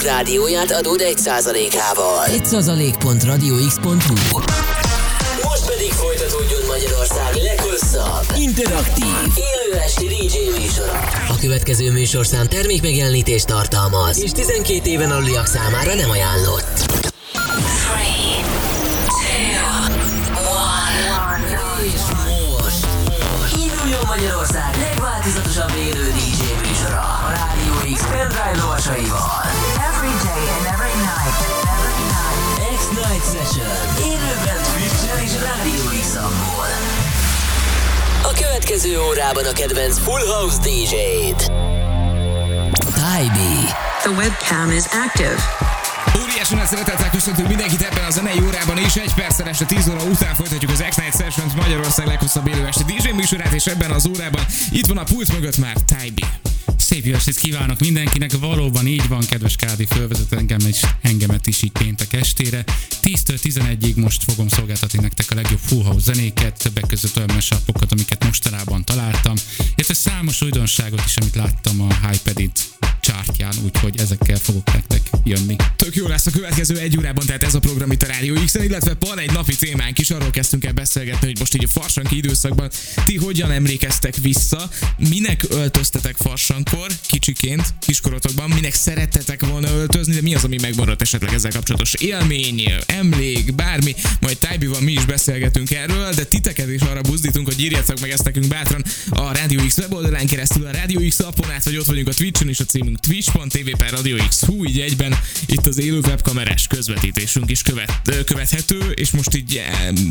Rock rádióját adód 1%-ával. 1%.radiox.hu Most pedig folytatódjon Magyarország leghosszabb, interaktív, élő esti DJ műsora. A következő műsorszám termék megjelenítést tartalmaz, és 12 éven aluliak számára nem ajánlott. Következő órában a kedvenc Full House DJ-t. Tybee. The webcam is active. Óriási nagy szeretettel köszöntünk mindenkit ebben a zenei órában és egy perccel este 10 óra után folytatjuk az X-Night Sessions Magyarország leghosszabb élő este DJ műsorát, és ebben az órában itt van a pult mögött már Tybee. Szép jó estét kívánok mindenkinek, valóban így van, kedves Kádi fölvezet engem és engemet is így péntek estére. 10-től 11-ig most fogom szolgáltatni nektek a legjobb full house zenéket, többek között olyan mesapokat, amiket mostanában találtam, illetve számos újdonságot is, amit láttam a Hypedit csártyán, úgyhogy ezekkel fogok nektek jönni. Tök jó lesz a következő egy órában, tehát ez a program itt a Rádió x illetve van egy napi témánk is, arról kezdtünk el beszélgetni, hogy most így a farsanki időszakban ti hogyan emlékeztek vissza, minek öltöztetek farsankor, kicsiként, kiskorotokban, minek szerettetek volna öltözni, de mi az, ami megmaradt esetleg ezzel kapcsolatos élmény, emlék, bármi, majd Tájbival mi is beszélgetünk erről, de titeket is arra buzdítunk, hogy írjátok meg ezt nekünk bátran a Rádió X weboldalán keresztül, a Rádió X appon át, vagy ott vagyunk a Twitch-on és a címünk twitch.tv per Radio X. Hú, így egyben itt az élő webkamerás közvetítésünk is követ, követhető, és most így,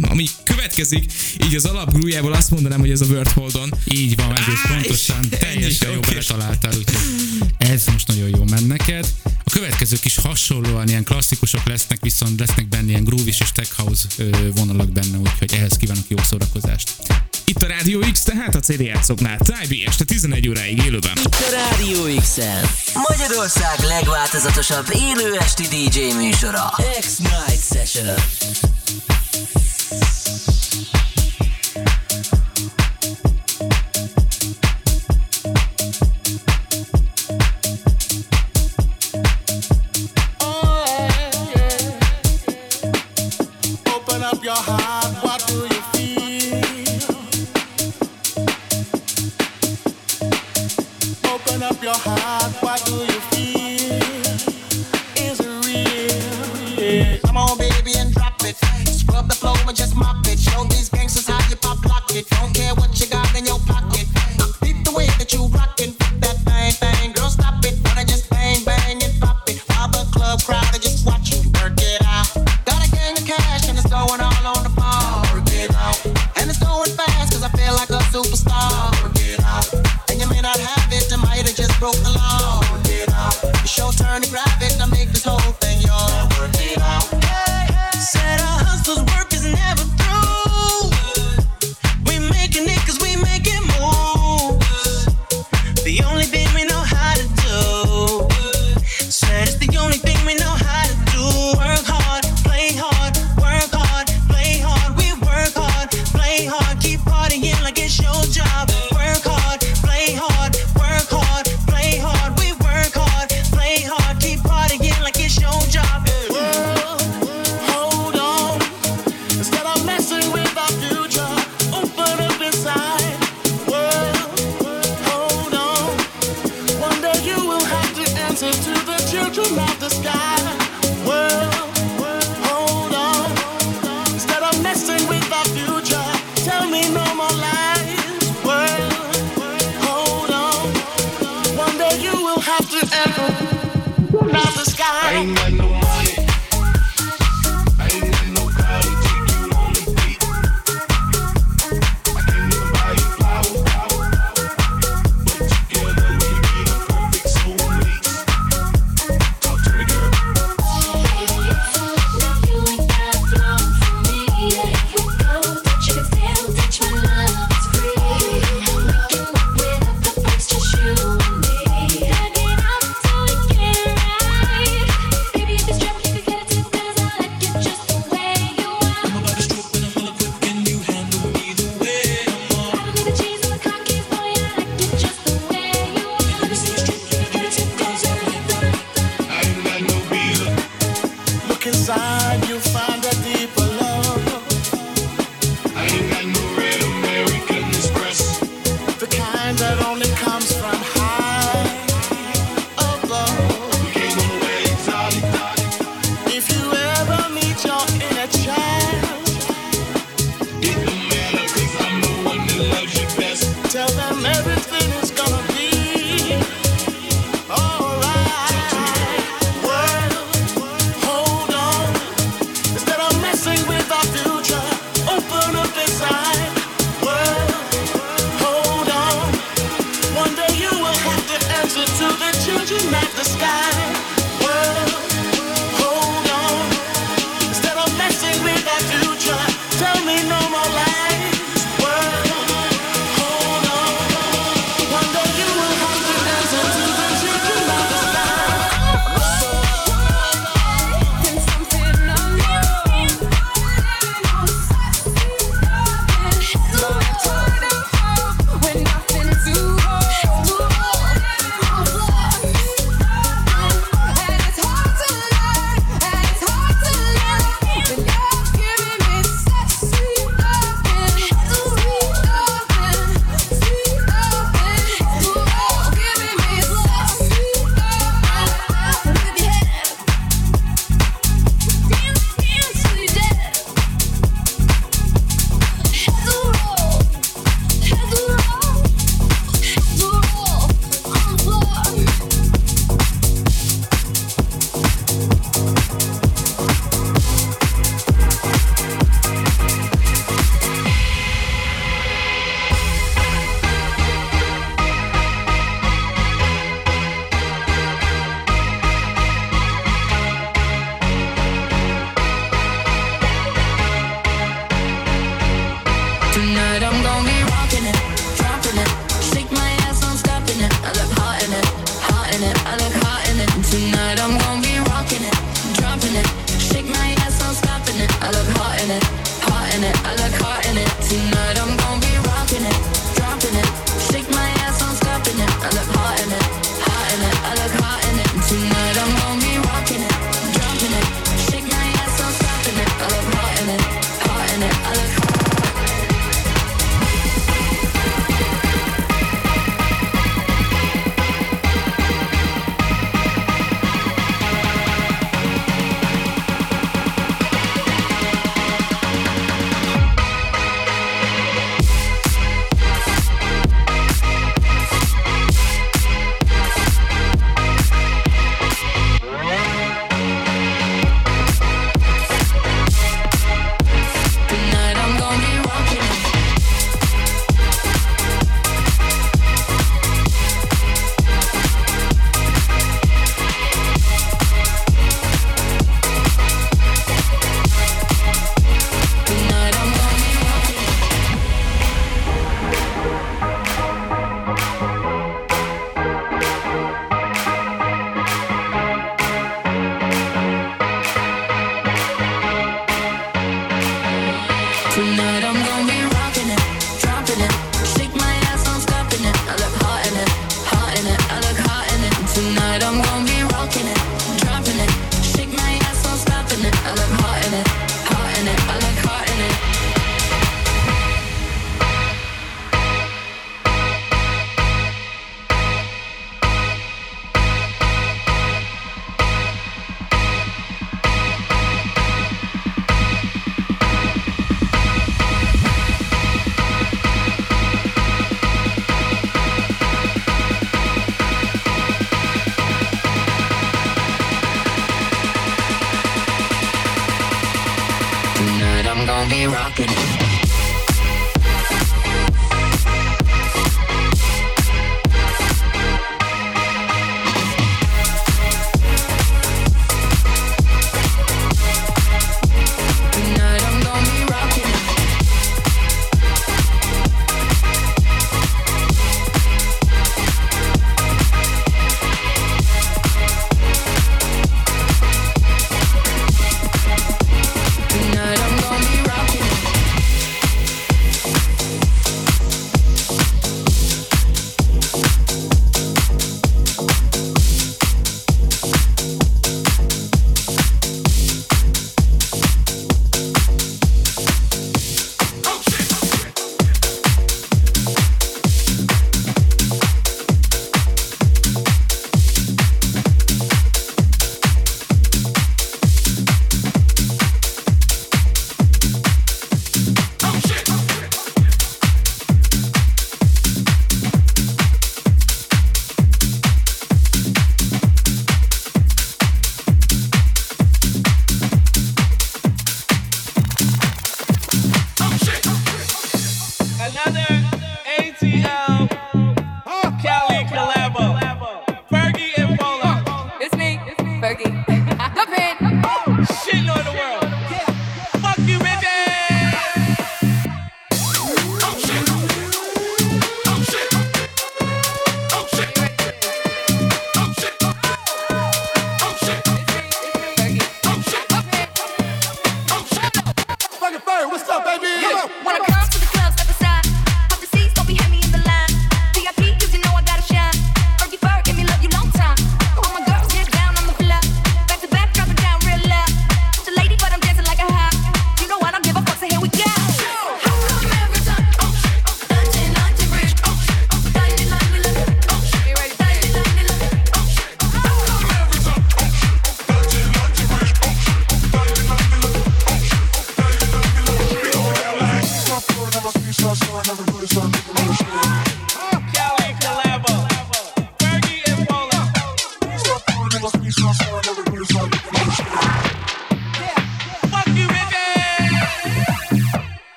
ami következik, így az alapgrújából azt mondanám, hogy ez a Word Holdon. Így van, egész pontosan, teljesen jó beletaláltál, úgyhogy ez most nagyon jó men neked. A következők is hasonlóan ilyen klasszikusok lesznek, viszont lesznek benne ilyen groove és tech house vonalak benne, úgyhogy ehhez kívánok jó szórakozást. Itt a Rádió X, tehát a CD játszoknál. Tájbi este 11 óráig élőben. Itt a Rádió x Magyarország legváltozatosabb élő esti DJ műsora. X-Night Session.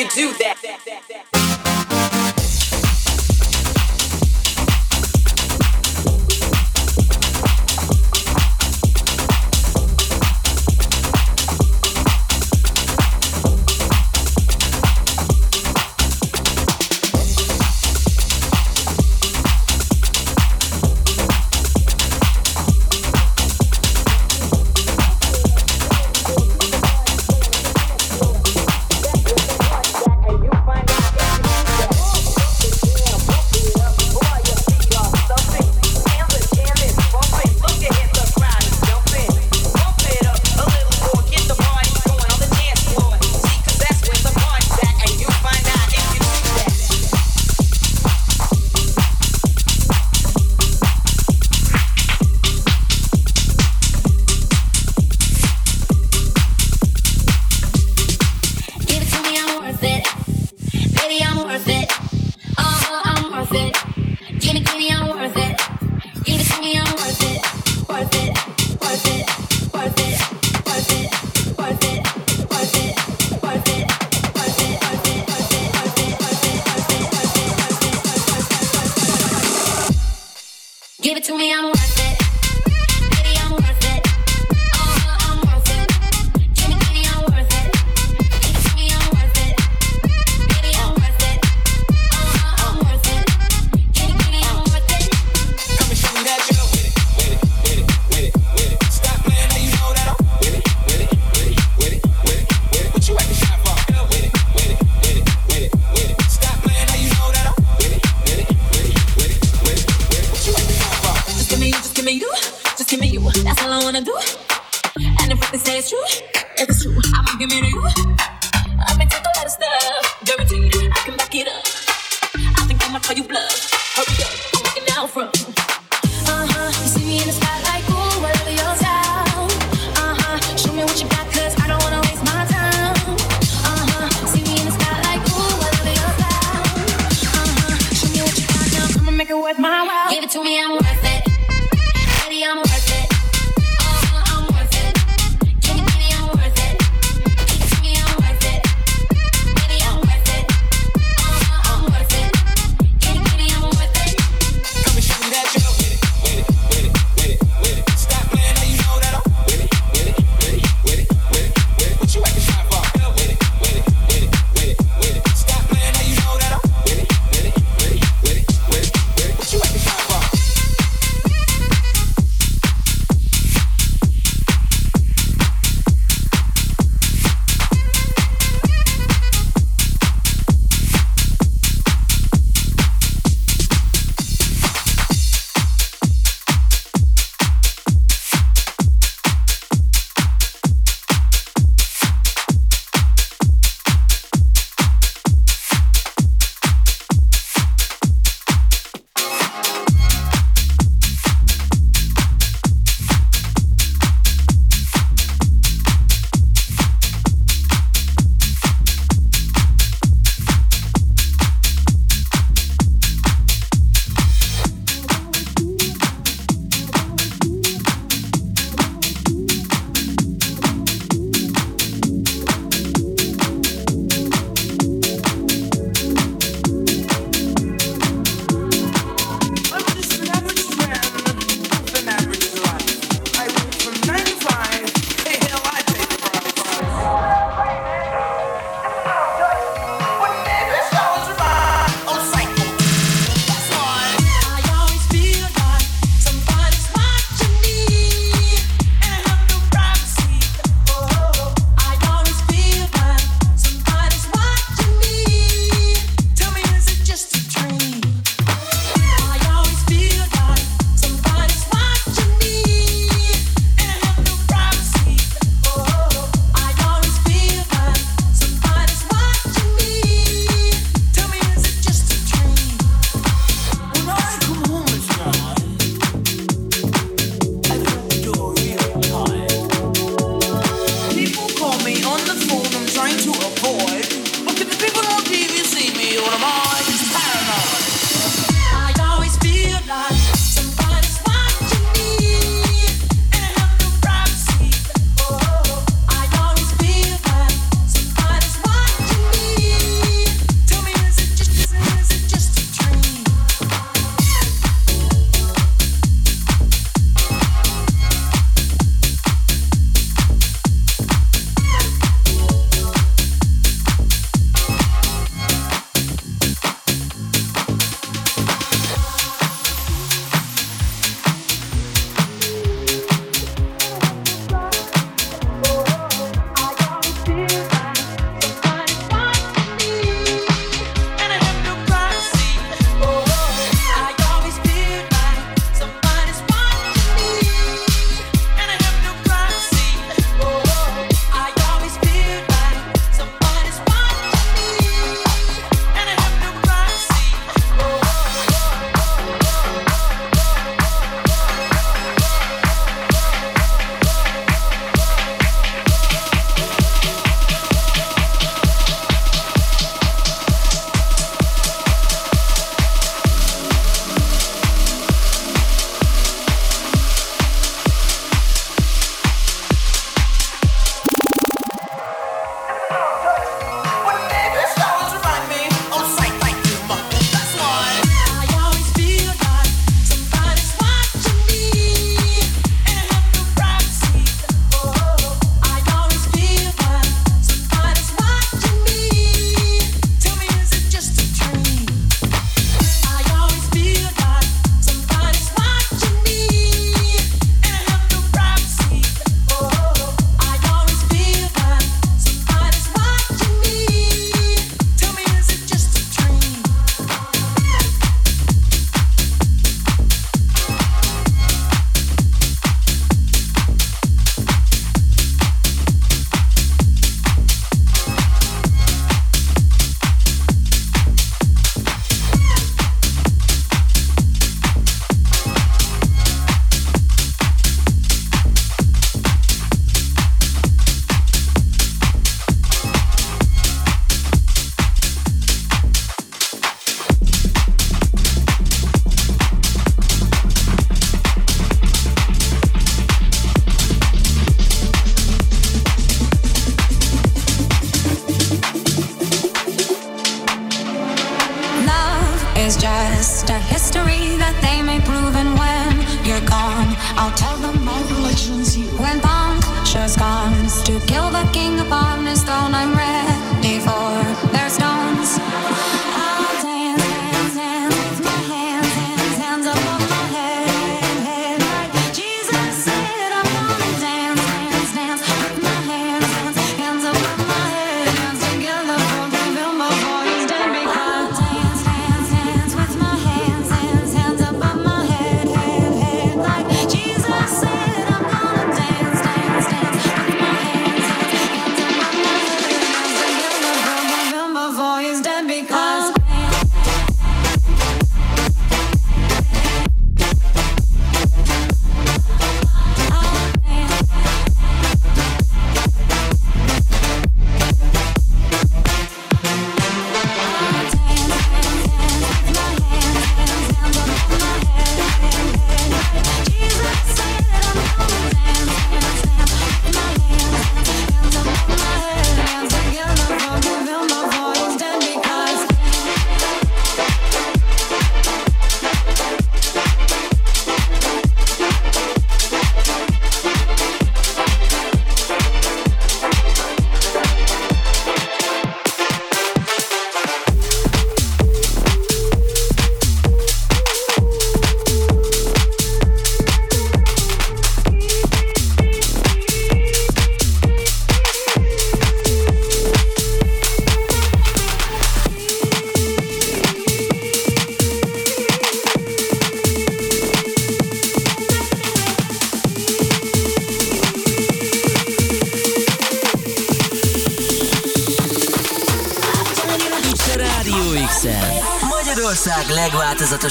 can do that.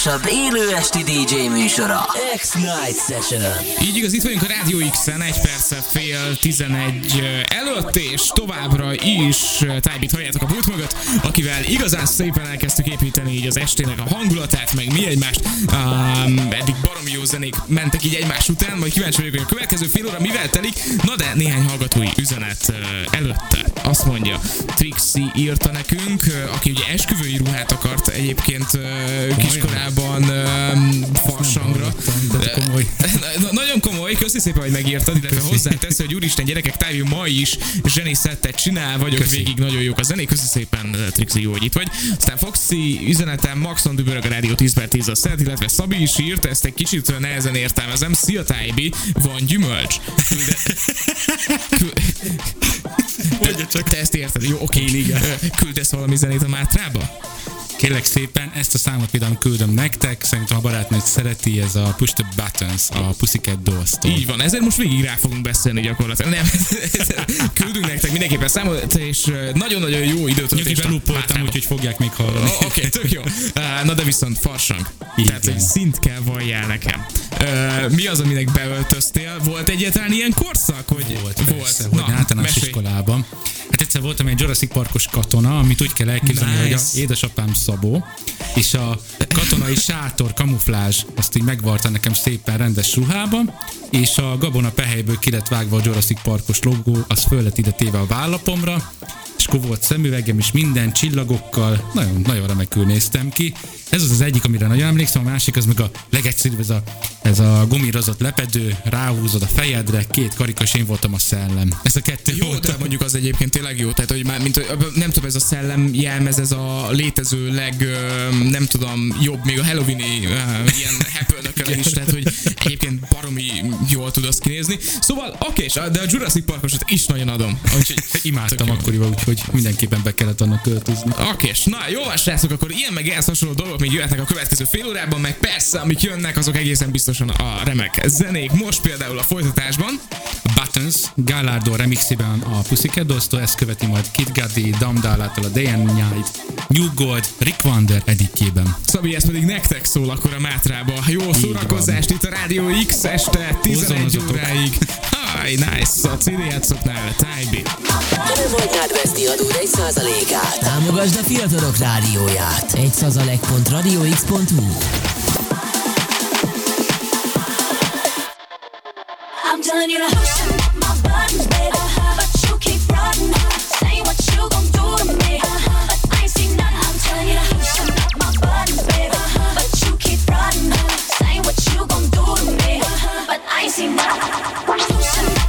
Legváltozatosabb élő esti DJ műsora. X-Night Session. Így igaz, itt vagyunk a Rádió X-en, egy perce fél 11 előtt, és továbbra is Tájbit halljátok a pult mögött, akivel igazán szépen elkezdtük építeni így az estének a hangulatát, meg mi egymást. Um, eddig baromi jó zenék mentek így egymás után, majd kíváncsi vagyok, hogy a következő fél óra mivel telik. Na de néhány hallgatói üzenet uh, előtte. Azt mondja, Trixie írta nekünk, aki ugye esküvői ruhát akart egyébként kiskorában farsangra. Nagyon komoly, köszi szépen, hogy megírtad, illetve hozzátesz, hogy úristen gyerekek, Tájú ma is zseni szettet csinál, vagyok Köszi. végig, nagyon jók a zenék, köszi szépen Trixi, jó, hogy itt vagy. Aztán Foxy üzenetem, Maxon dübörög a rádió 10 per 10 a szed, illetve Szabi is írt, ezt egy kicsit nehezen értelmezem, szia Tájbi, van gyümölcs. Külde... Kül... Te, te ezt érted, jó, oké, igen. Küldesz valami zenét a Mátrába? Kérlek szépen, ezt a számot például küldöm nektek, szerintem a barátnőt szereti, ez a Push the Buttons, a Pussycat Dolls-tól. Így van, ezért most végig rá fogunk beszélni gyakorlatilag. Nem, küldünk nektek mindenképpen számot, és ö, nagyon-nagyon jó Nyugi a belúpoltam, Mátrába. úgyhogy fogják még hallani. Ó, Oké, tök jó. Uh, Na de viszont farsang. Igen. Tehát egy szint kell valljál nekem. Uh, mi az, aminek beöltöztél? Volt egyáltalán ilyen korszak? Hogy Volt, persze, volt. Na, általános mesélj. iskolában. Hát egyszer voltam egy Jurassic Parkos katona, amit úgy kell elképzelni, Nice. hogy a édesapám Szabó, és a katonai sátor, kamuflázs, azt így megvarta nekem szépen rendes ruhában, és a gabona pehelyből ki lett vágva a Jurassic Parkos logó, az föl lett ide téve a vállapomra, és akkor volt szemüvegem is minden csillagokkal, nagyon, nagyon remekül néztem ki. Ez az az egyik, amire nagyon emlékszem, a másik az meg a legegyszerűbb, ez a, ez a gumírozott lepedő, ráhúzod a fejedre, két karikas, én voltam a szellem. Ez a kettő Jó, volt. de mondjuk az egyébként tényleg jó, tehát hogy már, mint, nem tudom, ez a szellem jelmez, ez a létező leg, nem tudom, jobb, még a Halloween ilyen happy is, tehát hogy egyébként baromi jól tud azt kinézni. Szóval, oké, de a Jurassic Parkosot is nagyon adom. Úgyhogy Imádtam akkoriban, úgyhogy mindenképpen be kellett annak költözni. Oké, na jó srácok, akkor ilyen meg ehhez hasonló dolgok még jöhetnek a következő fél órában, meg persze, amik jönnek, azok egészen folyamatosan a remek zenék. Most például a folytatásban Buttons Gallardo remixében a Pussycat Dosto, ezt követi majd Kid Gaddi, Damdálától a DN Night, New Gold, Rick Wander editjében. Szabi, ez pedig nektek szól akkor a Mátrába. Jó szórakozást itt a Rádió X este 11 óráig. Haj, nice! A CD játszoknál, Tájbi. Hanem vagy átveszi adód 1%-át. Támogasd a fiatalok rádióját. 1%.radiox.hu I'm telling you to push up my baby. But you keep what you do to me. But I ain't nothing. I'm telling you to push up my baby. But you keep what you do to me. But I nothing. Up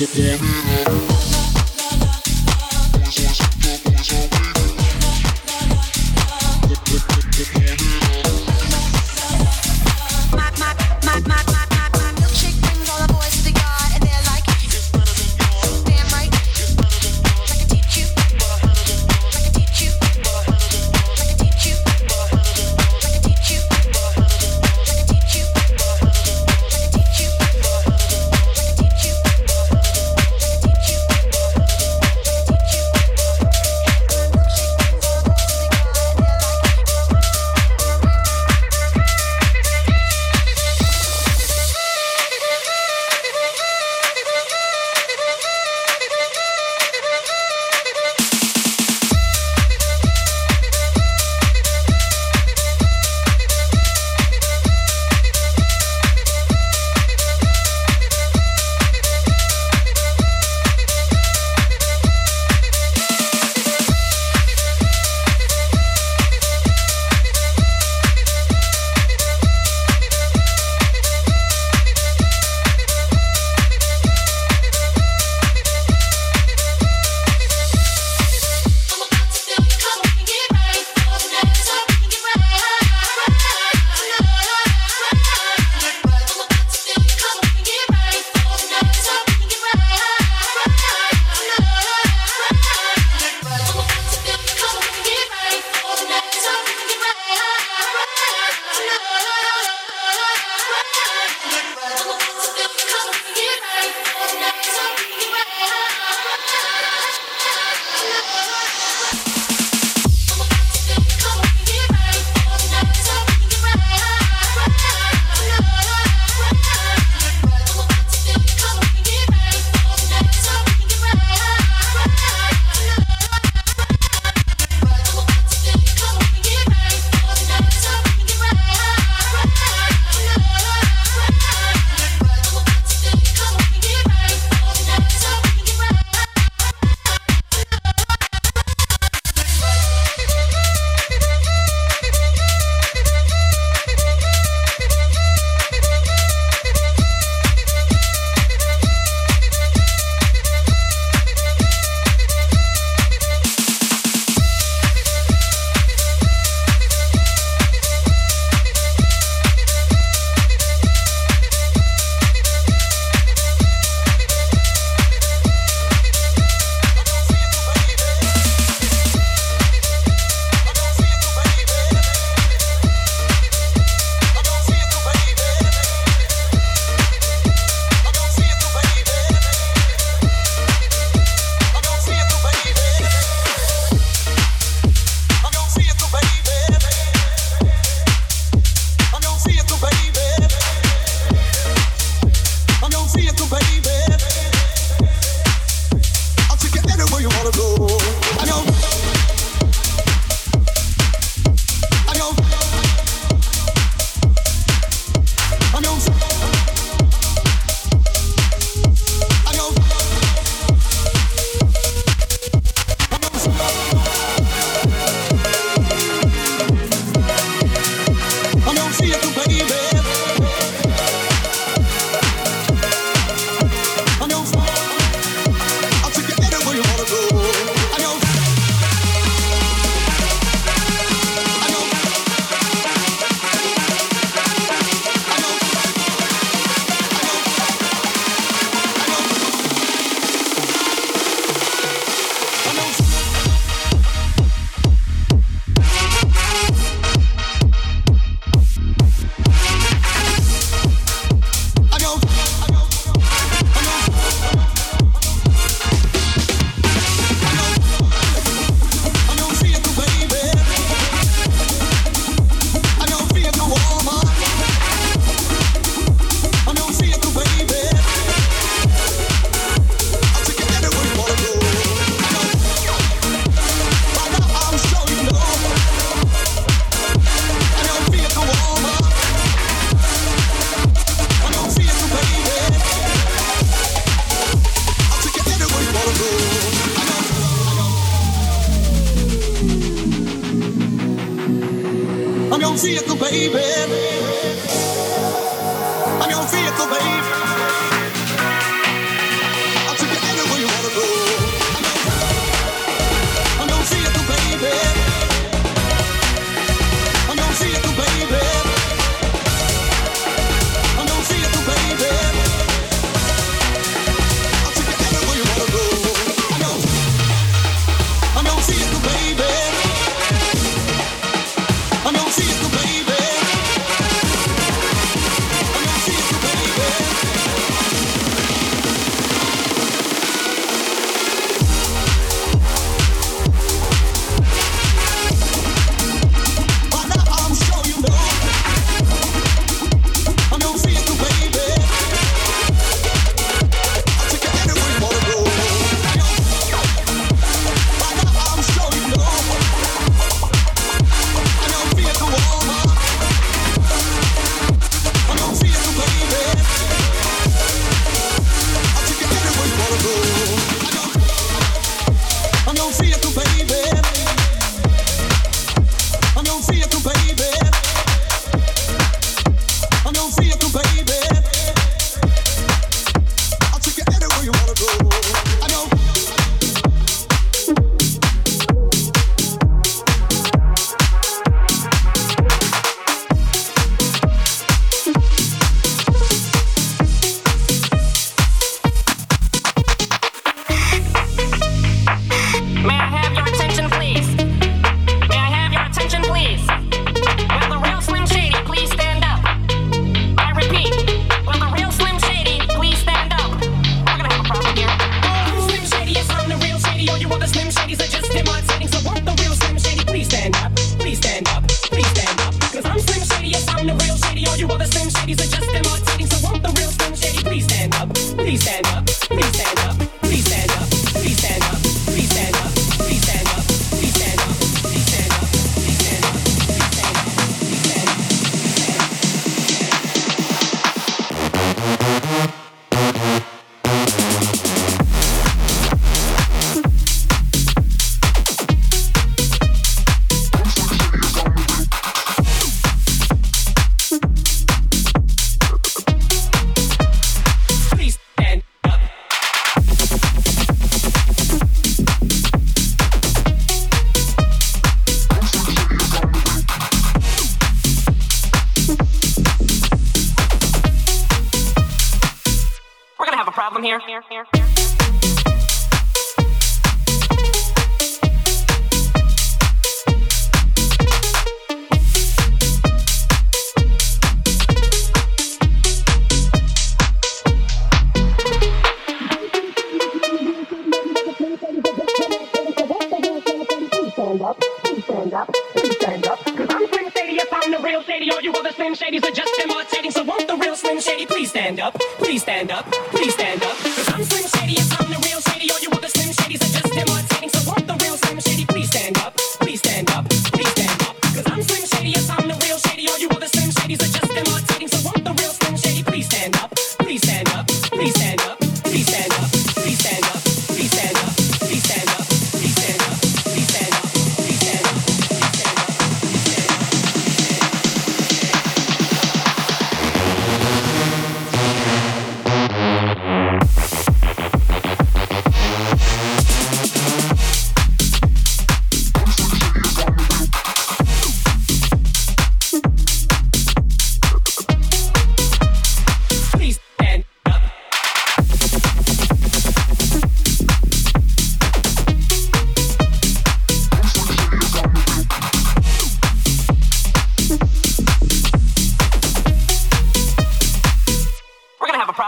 If you have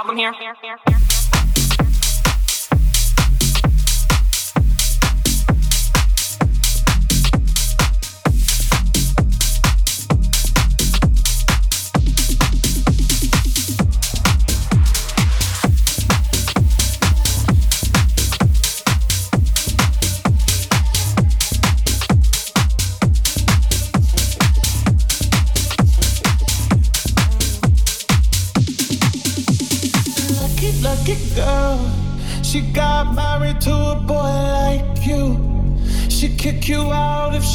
problem here.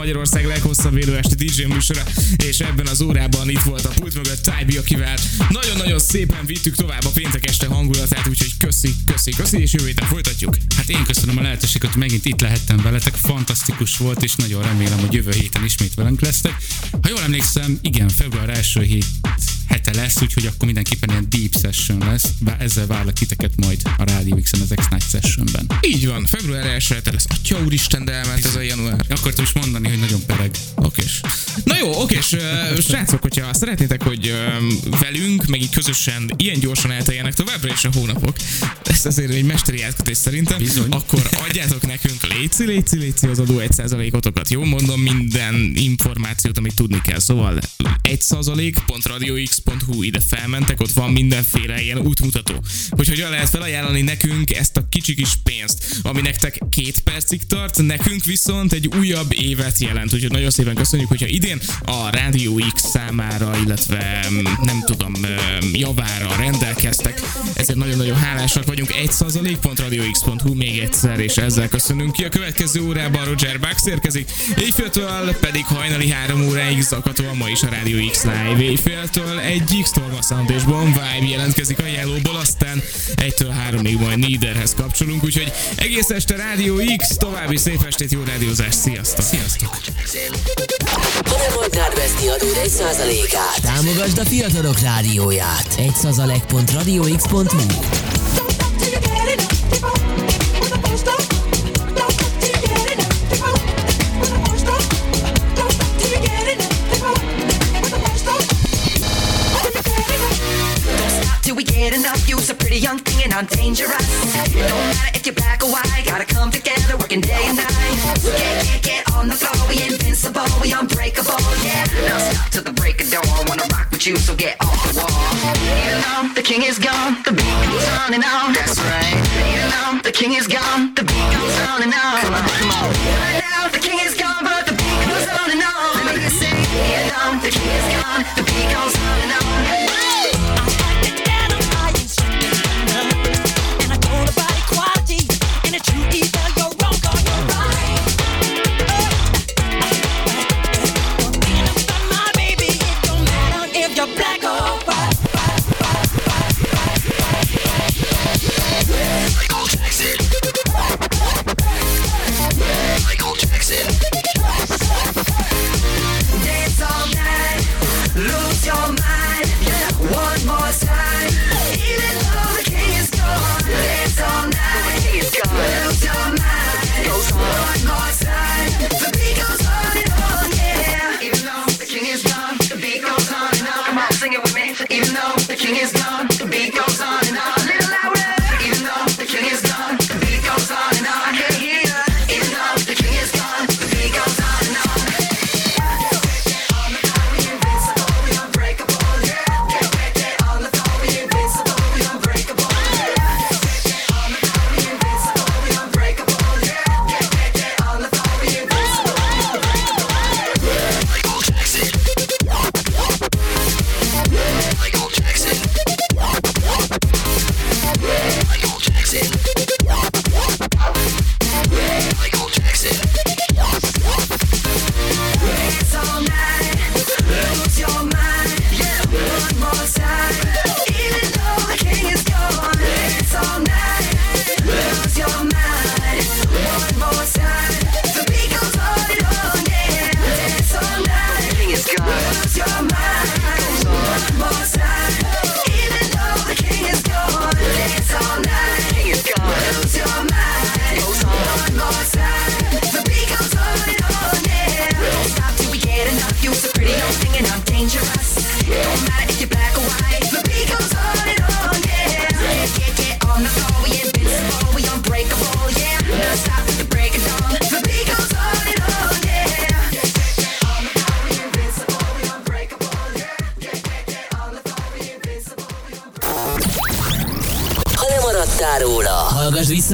Magyarország leghosszabb élő esti DJ műsora, és ebben az órában itt volt a pult mögött Tybi, akivel nagyon-nagyon szépen vittük tovább a péntek este hangulatát, úgyhogy köszi, köszi, köszi, és jövő héten folytatjuk. Hát én köszönöm a lehetőséget, hogy megint itt lehettem veletek, fantasztikus volt, és nagyon remélem, hogy jövő héten ismét velünk lesztek. Ha jól emlékszem, igen, február első hét hete lesz, úgyhogy akkor mindenképpen ilyen deep session lesz, Vá- ezzel várlak titeket majd a Radio X-en az X-Night Sessionben. Így van, február 1 hete lesz. Atya úristen, de elment ez a január. Akartam is mondani, hogy nagyon pereg. Okés. Na jó, okés. Srácok, hogyha szeretnétek, hogy velünk, meg így közösen ilyen gyorsan elteljenek továbbra is a hónapok, ez azért egy mesteri átkötés szerintem, Bizony. akkor adjátok nekünk léci, léci, léci az adó 1%-otokat. Jó, mondom minden információt, amit tudni kell. Szóval 1%.radiox.hu ide felmentek, ott van mindenféle ilyen útmutató, hogy hogyan lehet felajánlani nekünk ezt a kicsi kis pénzt, ami nektek két percig tart, nekünk viszont egy újabb évet jelent. Úgyhogy nagyon szépen köszönjük, hogyha idén a Rádió X számára, illetve mm, nem tudom, mm, javára rendelkeztek. Ezért nagyon-nagyon hálásak vagyunk. 1%.radiox.hu még egyszer, és ezzel köszönünk ki. A következő órában Roger Bax érkezik, éjféltől pedig hajnali 3 óráig zakatol ma is a Rádió X Live. Éjféltől egy X Torma Sound és Bon Vibe jelentkezik a Yellowból, aztán 1-től 3-ig majd Niederhez kapcsolunk, úgyhogy egész este Rádió X, további szép estét, jó rádiózást, sziasztok! Sziasztok! Ha nem hagynád veszni adód 1%-át, támogasd a fiatalok rádióját. 1%.radiox.hu Till we get enough, you's a pretty young thing and I'm dangerous. Don't matter if you're black or white, gotta come together, working day and night. Get, get, get on the floor, we invincible, we unbreakable, yeah. Now stop till the break of dawn, wanna rock with you, so get off the wall. Even though the king is gone, the beat goes on and on. That's right. Even though the king is gone, the beat goes on and on. Come on, come on. Right now, the king is gone, but the beat goes on and on. Let me hear you say, even though the king is gone, the beat goes on and on.